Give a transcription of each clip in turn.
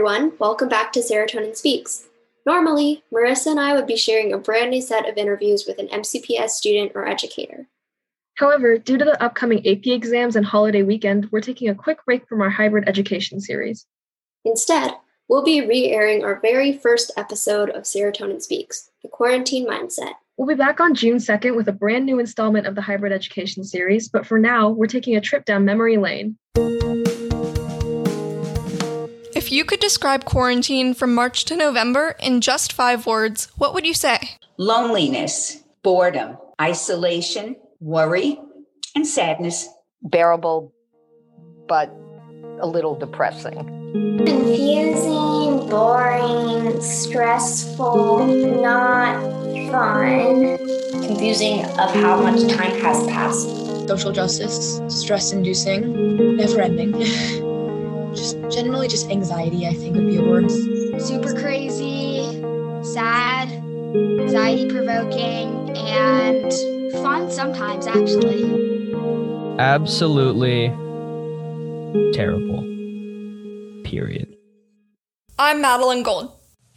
everyone. Welcome back to Serotonin Speaks. Normally, Marissa and I would be sharing a brand new set of interviews with an MCPS student or educator. However, due to the upcoming AP exams and holiday weekend, we're taking a quick break from our hybrid education series. Instead, we'll be re airing our very first episode of Serotonin Speaks The Quarantine Mindset. We'll be back on June 2nd with a brand new installment of the hybrid education series, but for now, we're taking a trip down memory lane. If you could describe quarantine from March to November in just five words, what would you say? Loneliness, boredom, isolation, worry, and sadness. Bearable, but a little depressing. Confusing, boring, stressful, not fun. Confusing of how much time has passed. Social justice, stress inducing, never ending. just generally just anxiety, I think would be a word. Super crazy, sad, anxiety provoking, and fun sometimes, actually. Absolutely terrible. Period. I'm Madeline Gold.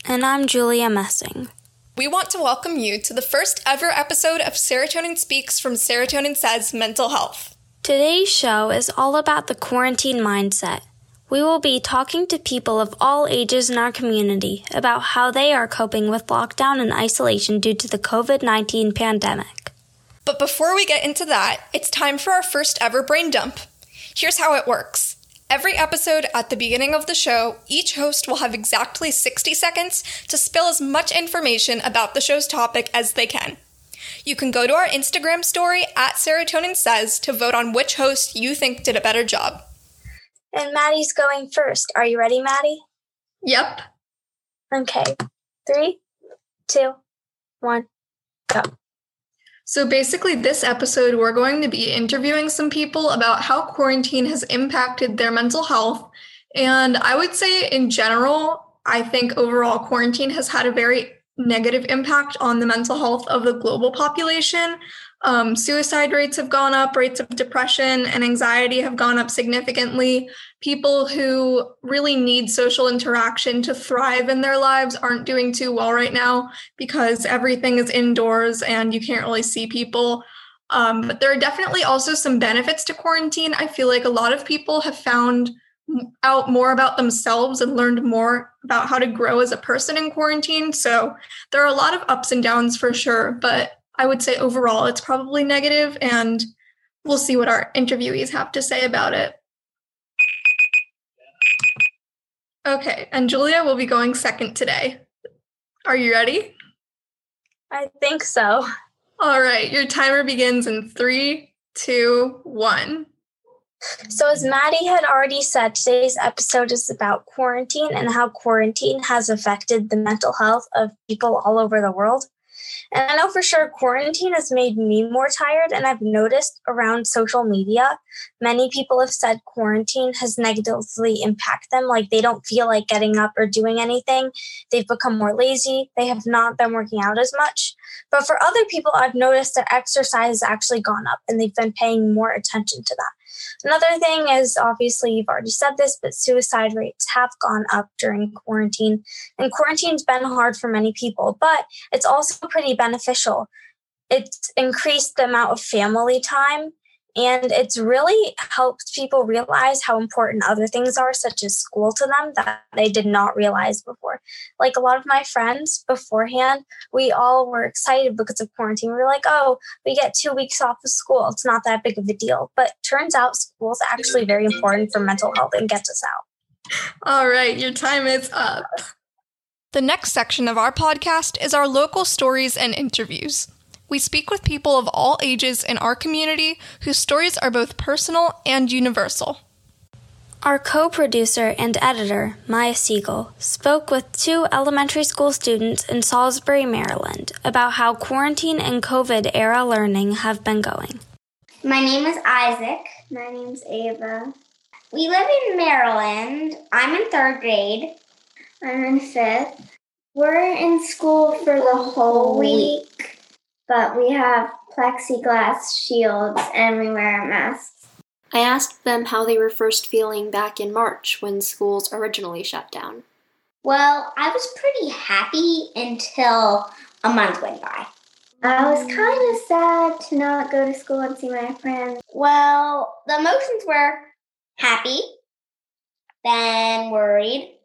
And I'm Julia Messing. We want to welcome you to the first ever episode of Serotonin Speaks from Serotonin Says Mental Health. Today's show is all about the quarantine mindset. We will be talking to people of all ages in our community about how they are coping with lockdown and isolation due to the COVID 19 pandemic. But before we get into that, it's time for our first ever brain dump. Here's how it works. Every episode at the beginning of the show, each host will have exactly 60 seconds to spill as much information about the show's topic as they can. You can go to our Instagram story at Serotonin Says to vote on which host you think did a better job. And Maddie's going first. Are you ready, Maddie? Yep. Okay. Three, two, one, go. So basically, this episode, we're going to be interviewing some people about how quarantine has impacted their mental health. And I would say, in general, I think overall quarantine has had a very negative impact on the mental health of the global population. Um, suicide rates have gone up, rates of depression and anxiety have gone up significantly. People who really need social interaction to thrive in their lives aren't doing too well right now because everything is indoors and you can't really see people. Um, but there are definitely also some benefits to quarantine. I feel like a lot of people have found out more about themselves and learned more about how to grow as a person in quarantine. So there are a lot of ups and downs for sure, but I would say overall it's probably negative, and we'll see what our interviewees have to say about it. Okay, and Julia will be going second today. Are you ready? I think so. All right, your timer begins in three, two, one. So, as Maddie had already said, today's episode is about quarantine and how quarantine has affected the mental health of people all over the world. And I know for sure quarantine has made me more tired. And I've noticed around social media, many people have said quarantine has negatively impacted them. Like they don't feel like getting up or doing anything. They've become more lazy. They have not been working out as much. But for other people, I've noticed that exercise has actually gone up and they've been paying more attention to that. Another thing is obviously you've already said this, but suicide rates have gone up during quarantine. And quarantine's been hard for many people, but it's also pretty beneficial. It's increased the amount of family time and it's really helped people realize how important other things are, such as school to them, that they did not realize before. Like a lot of my friends beforehand, we all were excited because of quarantine. We were like, oh, we get two weeks off of school. It's not that big of a deal. But turns out school is actually very important for mental health and gets us out. All right, your time is up. The next section of our podcast is our local stories and interviews. We speak with people of all ages in our community whose stories are both personal and universal. Our co producer and editor, Maya Siegel, spoke with two elementary school students in Salisbury, Maryland, about how quarantine and COVID era learning have been going. My name is Isaac. My name's Ava. We live in Maryland. I'm in third grade. I'm in fifth. We're in school for the whole week but we have plexiglass shields and we wear masks. I asked them how they were first feeling back in March when schools originally shut down. Well, I was pretty happy until a month went by. I was kind of sad to not go to school and see my friends. Well, the emotions were happy, then worried,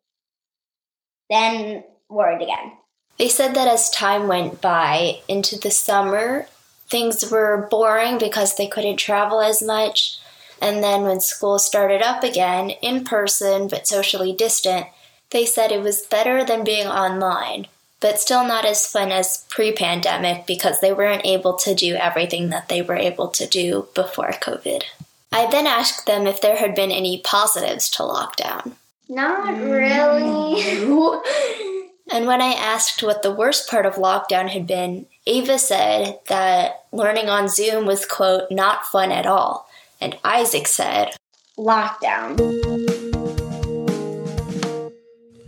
then worried again. They said that as time went by into the summer, things were boring because they couldn't travel as much. And then when school started up again, in person but socially distant, they said it was better than being online but still not as fun as pre pandemic because they weren't able to do everything that they were able to do before COVID. I then asked them if there had been any positives to lockdown. Not really. and when I asked what the worst part of lockdown had been, Ava said that learning on Zoom was, quote, not fun at all. And Isaac said, lockdown.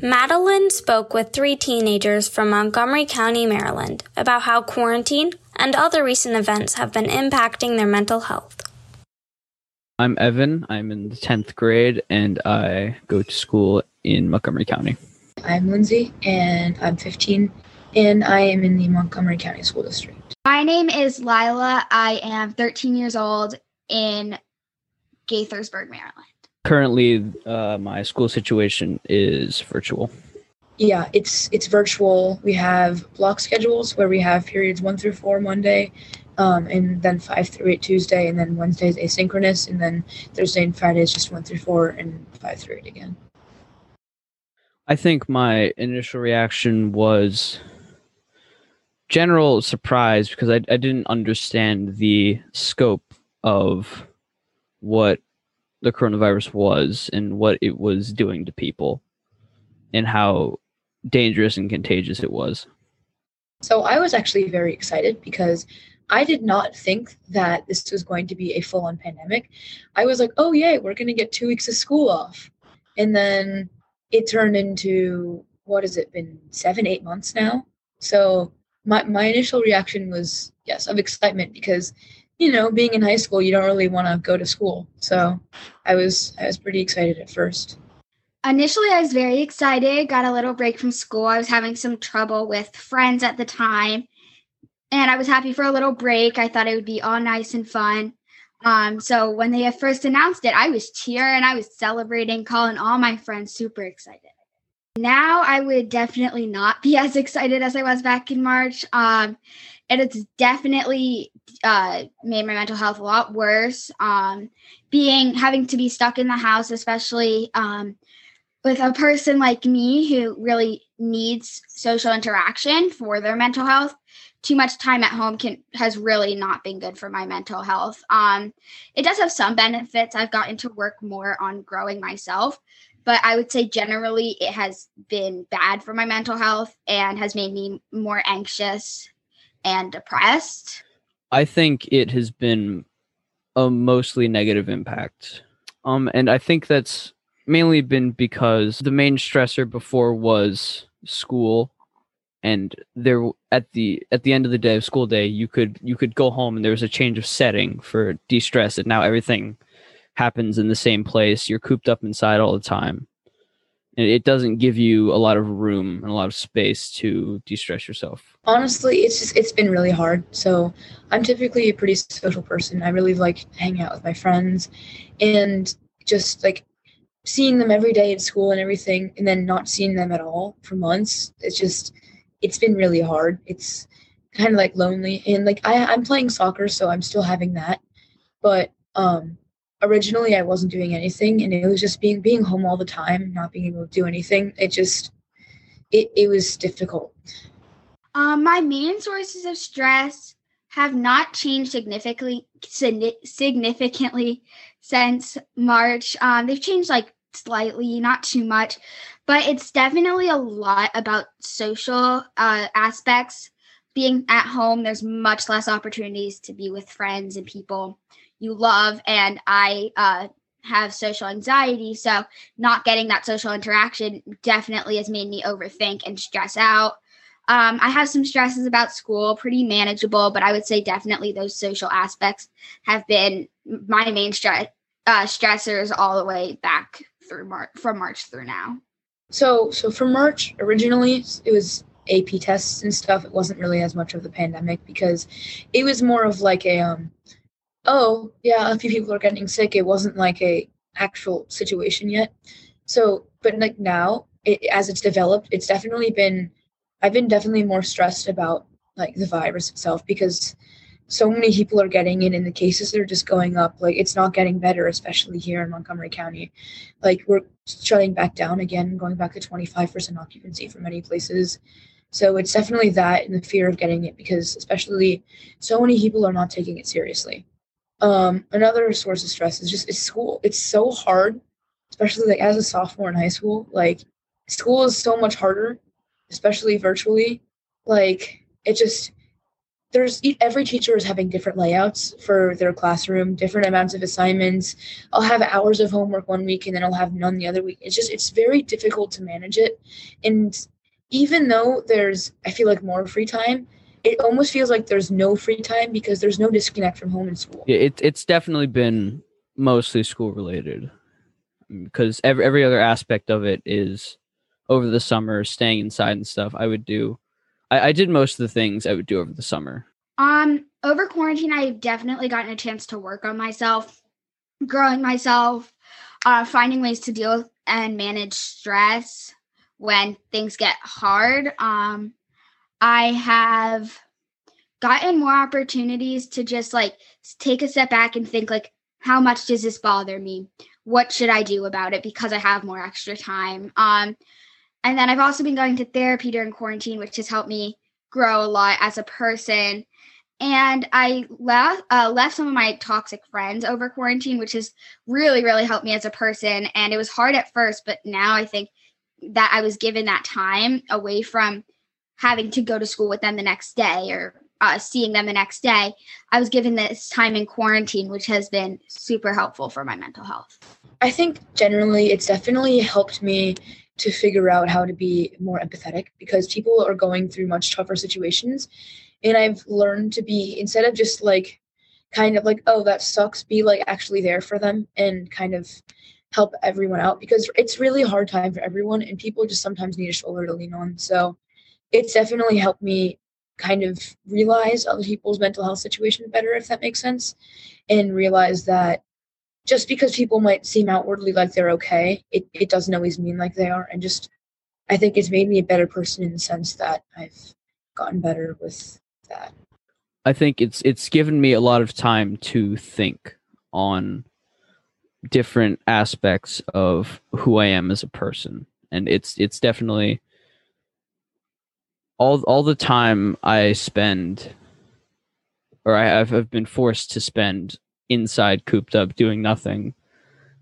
Madeline spoke with three teenagers from Montgomery County, Maryland, about how quarantine and other recent events have been impacting their mental health. I'm Evan. I'm in the 10th grade and I go to school in Montgomery County. I'm Lindsay and I'm 15 and I am in the Montgomery County School District. My name is Lila. I am 13 years old in Gaithersburg, Maryland currently uh, my school situation is virtual yeah it's it's virtual we have block schedules where we have periods one through four monday um, and then five through eight tuesday and then wednesday is asynchronous and then thursday and friday is just one through four and five through eight again i think my initial reaction was general surprise because I, I didn't understand the scope of what the coronavirus was and what it was doing to people and how dangerous and contagious it was. So I was actually very excited because I did not think that this was going to be a full on pandemic. I was like, oh, yay, we're going to get two weeks of school off. And then it turned into, what has it been, seven, eight months now? So my, my initial reaction was, yes, of excitement because you know, being in high school, you don't really want to go to school. So I was I was pretty excited at first. Initially, I was very excited. Got a little break from school. I was having some trouble with friends at the time, and I was happy for a little break. I thought it would be all nice and fun. Um, so when they first announced it, I was cheering, I was celebrating, calling all my friends super excited. Now I would definitely not be as excited as I was back in March. Um, and it's definitely uh, made my mental health a lot worse. Um, being having to be stuck in the house, especially um, with a person like me who really needs social interaction for their mental health. Too much time at home can has really not been good for my mental health. Um, it does have some benefits. I've gotten to work more on growing myself, but I would say generally it has been bad for my mental health and has made me more anxious and depressed? I think it has been a mostly negative impact. Um, and I think that's mainly been because the main stressor before was school and there at the at the end of the day of school day you could you could go home and there was a change of setting for de-stress and now everything happens in the same place. You're cooped up inside all the time. And it doesn't give you a lot of room and a lot of space to de-stress yourself. Honestly it's just it's been really hard. So i'm typically a pretty social person. I really like hanging out with my friends and just like seeing them every day at school and everything and then not seeing them at all for months. It's just it's been really hard it's kind of like lonely and like I, i'm playing soccer so i'm still having that but um originally I wasn't doing anything and it was just being being home all the time, not being able to do anything. It just it, it was difficult. Um, my main sources of stress have not changed significantly significantly since March. Um, they've changed like slightly, not too much, but it's definitely a lot about social uh, aspects. Being at home, there's much less opportunities to be with friends and people you love. And i uh, have social anxiety. So not getting that social interaction definitely has made me overthink and stress out. Um, i have some stresses about school pretty manageable but i would say definitely those social aspects have been my main stress uh, stressors all the way back through march from march through now So so for March originally it was AP tests and stuff. It wasn't really as much of the pandemic because it was more of like a um oh yeah a few people are getting sick. It wasn't like a actual situation yet. So but like now it, as it's developed, it's definitely been I've been definitely more stressed about like the virus itself because so many people are getting it and the cases are just going up like it's not getting better especially here in montgomery county. Like we're shutting back down again going back to 25% occupancy for many places. So it's definitely that and the fear of getting it because especially so many people are not taking it seriously. Um, another source of stress is just it's school. It's so hard especially like as a sophomore in high school like school is so much harder especially virtually. Like it just there's every teacher is having different layouts for their classroom, different amounts of assignments. I'll have hours of homework one week and then I'll have none the other week. It's just it's very difficult to manage it. And even though there's I feel like more free time, it almost feels like there's no free time because there's no disconnect from home and school. Yeah, it, it's definitely been mostly school related because every every other aspect of it is over the summer, staying inside and stuff. I would do I, I did most of the things I would do over the summer. Um, over quarantine, I've definitely gotten a chance to work on myself, growing myself, uh, finding ways to deal and manage stress when things get hard. Um, I have gotten more opportunities to just like take a step back and think like, how much does this bother me? What should I do about it because I have more extra time? Um, and then I've also been going to therapy during quarantine, which has helped me grow a lot as a person. And I left uh, left some of my toxic friends over quarantine, which has really, really helped me as a person. And it was hard at first, but now I think that I was given that time away from having to go to school with them the next day or uh, seeing them the next day. I was given this time in quarantine, which has been super helpful for my mental health. I think generally it's definitely helped me to figure out how to be more empathetic because people are going through much tougher situations. And I've learned to be, instead of just like kind of like, oh, that sucks, be like actually there for them and kind of help everyone out because it's really hard time for everyone and people just sometimes need a shoulder to lean on. So it's definitely helped me kind of realize other people's mental health situation better, if that makes sense, and realize that just because people might seem outwardly like they're okay, it, it doesn't always mean like they are. And just, I think it's made me a better person in the sense that I've gotten better with that. I think it's it's given me a lot of time to think on different aspects of who I am as a person, and it's it's definitely all all the time I spend, or I, have I've been forced to spend inside cooped up doing nothing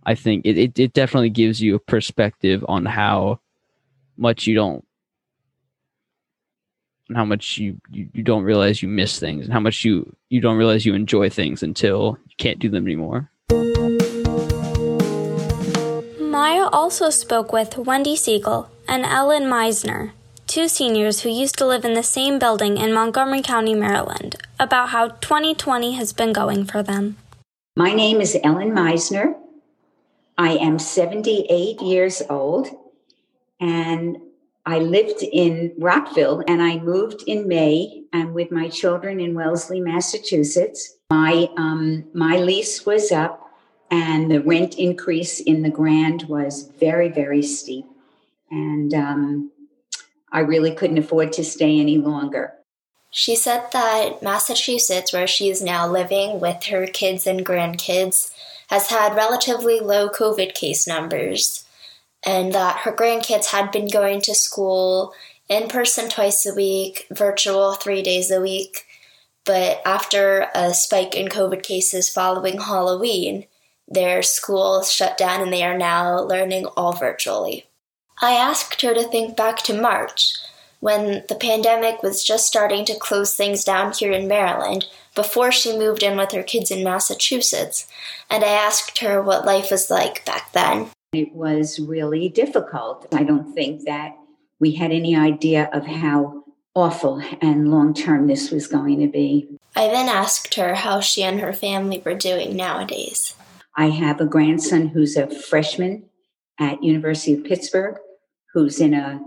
i think it, it, it definitely gives you a perspective on how much you don't and how much you, you, you don't realize you miss things and how much you you don't realize you enjoy things until you can't do them anymore. Maya also spoke with wendy siegel and ellen meisner two seniors who used to live in the same building in montgomery county maryland about how 2020 has been going for them my name is Ellen Meisner. I am 78 years old and I lived in Rockville and I moved in May and with my children in Wellesley, Massachusetts. My um, my lease was up and the rent increase in the Grand was very, very steep. And um, I really couldn't afford to stay any longer. She said that Massachusetts, where she is now living with her kids and grandkids, has had relatively low COVID case numbers, and that her grandkids had been going to school in person twice a week, virtual three days a week. But after a spike in COVID cases following Halloween, their school shut down and they are now learning all virtually. I asked her to think back to March when the pandemic was just starting to close things down here in Maryland before she moved in with her kids in Massachusetts, and I asked her what life was like back then. It was really difficult. I don't think that we had any idea of how awful and long term this was going to be. I then asked her how she and her family were doing nowadays. I have a grandson who's a freshman at University of Pittsburgh who's in a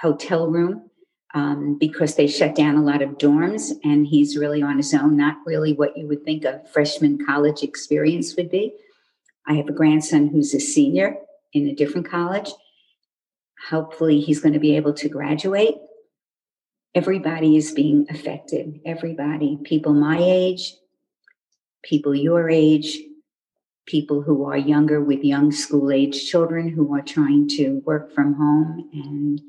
hotel room um, because they shut down a lot of dorms and he's really on his own, not really what you would think a freshman college experience would be. I have a grandson who's a senior in a different college. Hopefully, he's going to be able to graduate. Everybody is being affected. Everybody, people my age, people your age, people who are younger with young school age children who are trying to work from home and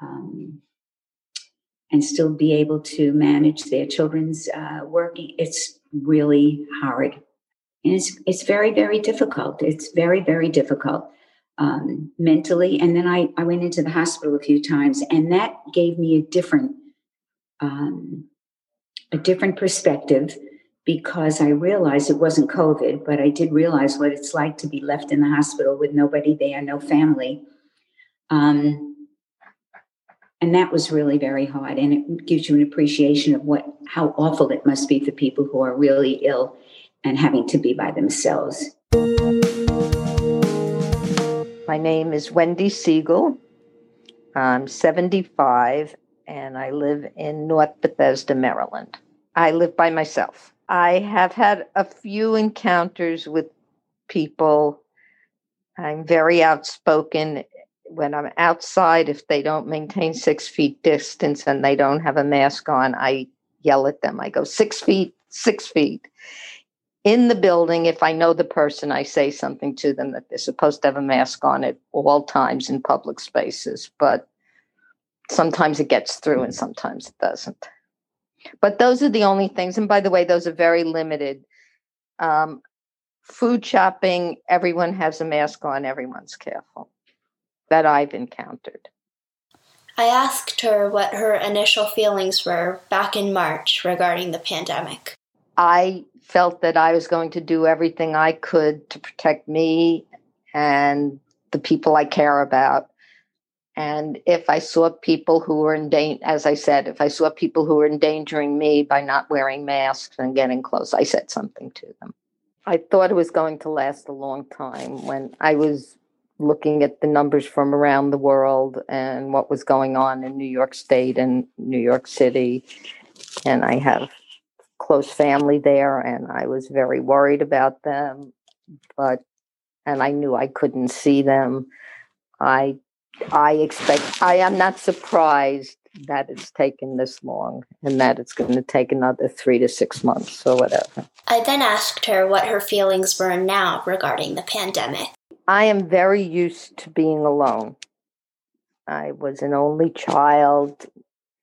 um, and still be able to manage their children's uh, working. It's really hard, and it's it's very very difficult. It's very very difficult um, mentally. And then I I went into the hospital a few times, and that gave me a different um, a different perspective because I realized it wasn't COVID, but I did realize what it's like to be left in the hospital with nobody there, no family. Um, and that was really very hard. And it gives you an appreciation of what how awful it must be for people who are really ill and having to be by themselves. My name is wendy siegel. I'm 75 and i live in north bethesda maryland. I live by myself. I have had a few encounters with people. I'm very outspoken when I'm outside, if they don't maintain six feet distance and they don't have a mask on, I yell at them. I go, six feet, six feet. In the building, if I know the person, I say something to them that they're supposed to have a mask on at all times in public spaces. But sometimes it gets through and sometimes it doesn't. But those are the only things. And by the way, those are very limited. Um, food shopping, everyone has a mask on, everyone's careful that I've encountered. I asked her what her initial feelings were back in March regarding the pandemic. I felt that I was going to do everything I could to protect me and the people I care about. And if I saw people who were in danger, as I said, if I saw people who were endangering me by not wearing masks and getting close, I said something to them. I thought it was going to last a long time when I was looking at the numbers from around the world and what was going on in New York State and New York City. And I have close family there, and I was very worried about them. But and I knew I couldn't see them. I I expect I am not surprised that it's taken this long and that it's going to take another three to six months or whatever. I then asked her what her feelings were now regarding the pandemic. I am very used to being alone. I was an only child.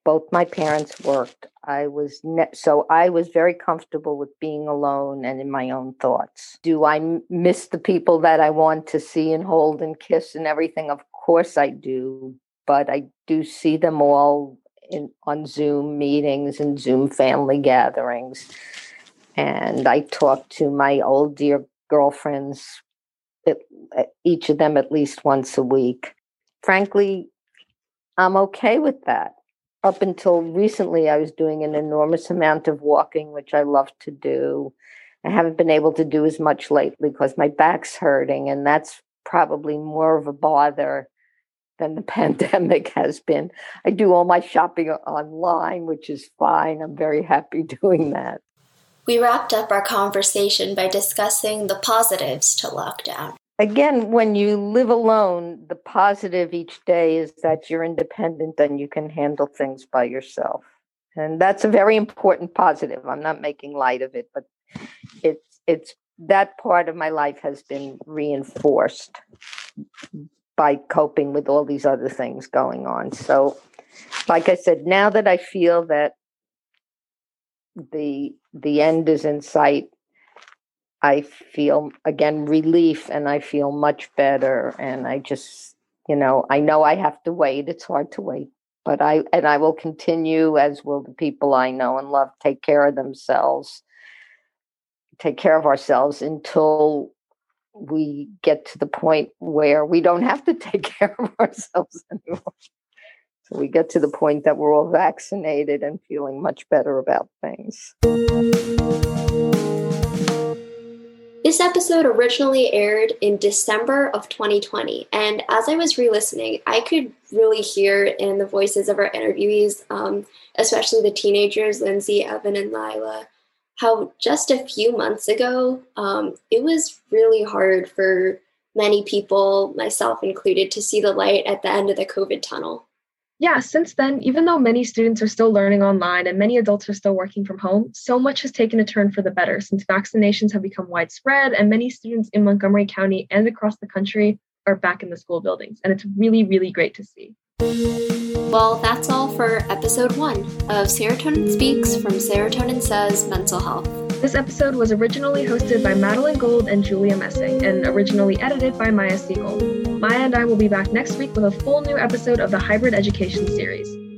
Both my parents worked. I was ne- so I was very comfortable with being alone and in my own thoughts. Do I miss the people that I want to see and hold and kiss and everything? Of course I do, but I do see them all in on Zoom meetings and Zoom family gatherings. And I talk to my old dear girlfriends each of them at least once a week. Frankly, I'm okay with that. Up until recently, I was doing an enormous amount of walking, which I love to do. I haven't been able to do as much lately because my back's hurting, and that's probably more of a bother than the pandemic has been. I do all my shopping online, which is fine. I'm very happy doing that. We wrapped up our conversation by discussing the positives to lockdown again, when you live alone, the positive each day is that you're independent and you can handle things by yourself. And that's a very important positive. I'm not making light of it, but it's it's that part of my life has been reinforced by coping with all these other things going on. So like I said, now that I feel that the the end is in sight, I feel again relief and I feel much better. And I just, you know, I know I have to wait. It's hard to wait, but I, and I will continue, as will the people I know and love, take care of themselves, take care of ourselves until we get to the point where we don't have to take care of ourselves anymore. So we get to the point that we're all vaccinated and feeling much better about things. This episode originally aired in December of 2020, and as I was re listening, I could really hear in the voices of our interviewees, um, especially the teenagers, Lindsay, Evan, and Lila, how just a few months ago, um, it was really hard for many people, myself included, to see the light at the end of the COVID tunnel. Yeah, since then, even though many students are still learning online and many adults are still working from home, so much has taken a turn for the better since vaccinations have become widespread and many students in Montgomery County and across the country are back in the school buildings. And it's really, really great to see. Well, that's all for episode one of Serotonin Speaks from Serotonin Says Mental Health. This episode was originally hosted by Madeline Gold and Julia Messing and originally edited by Maya Siegel. Maya and I will be back next week with a full new episode of the Hybrid Education series.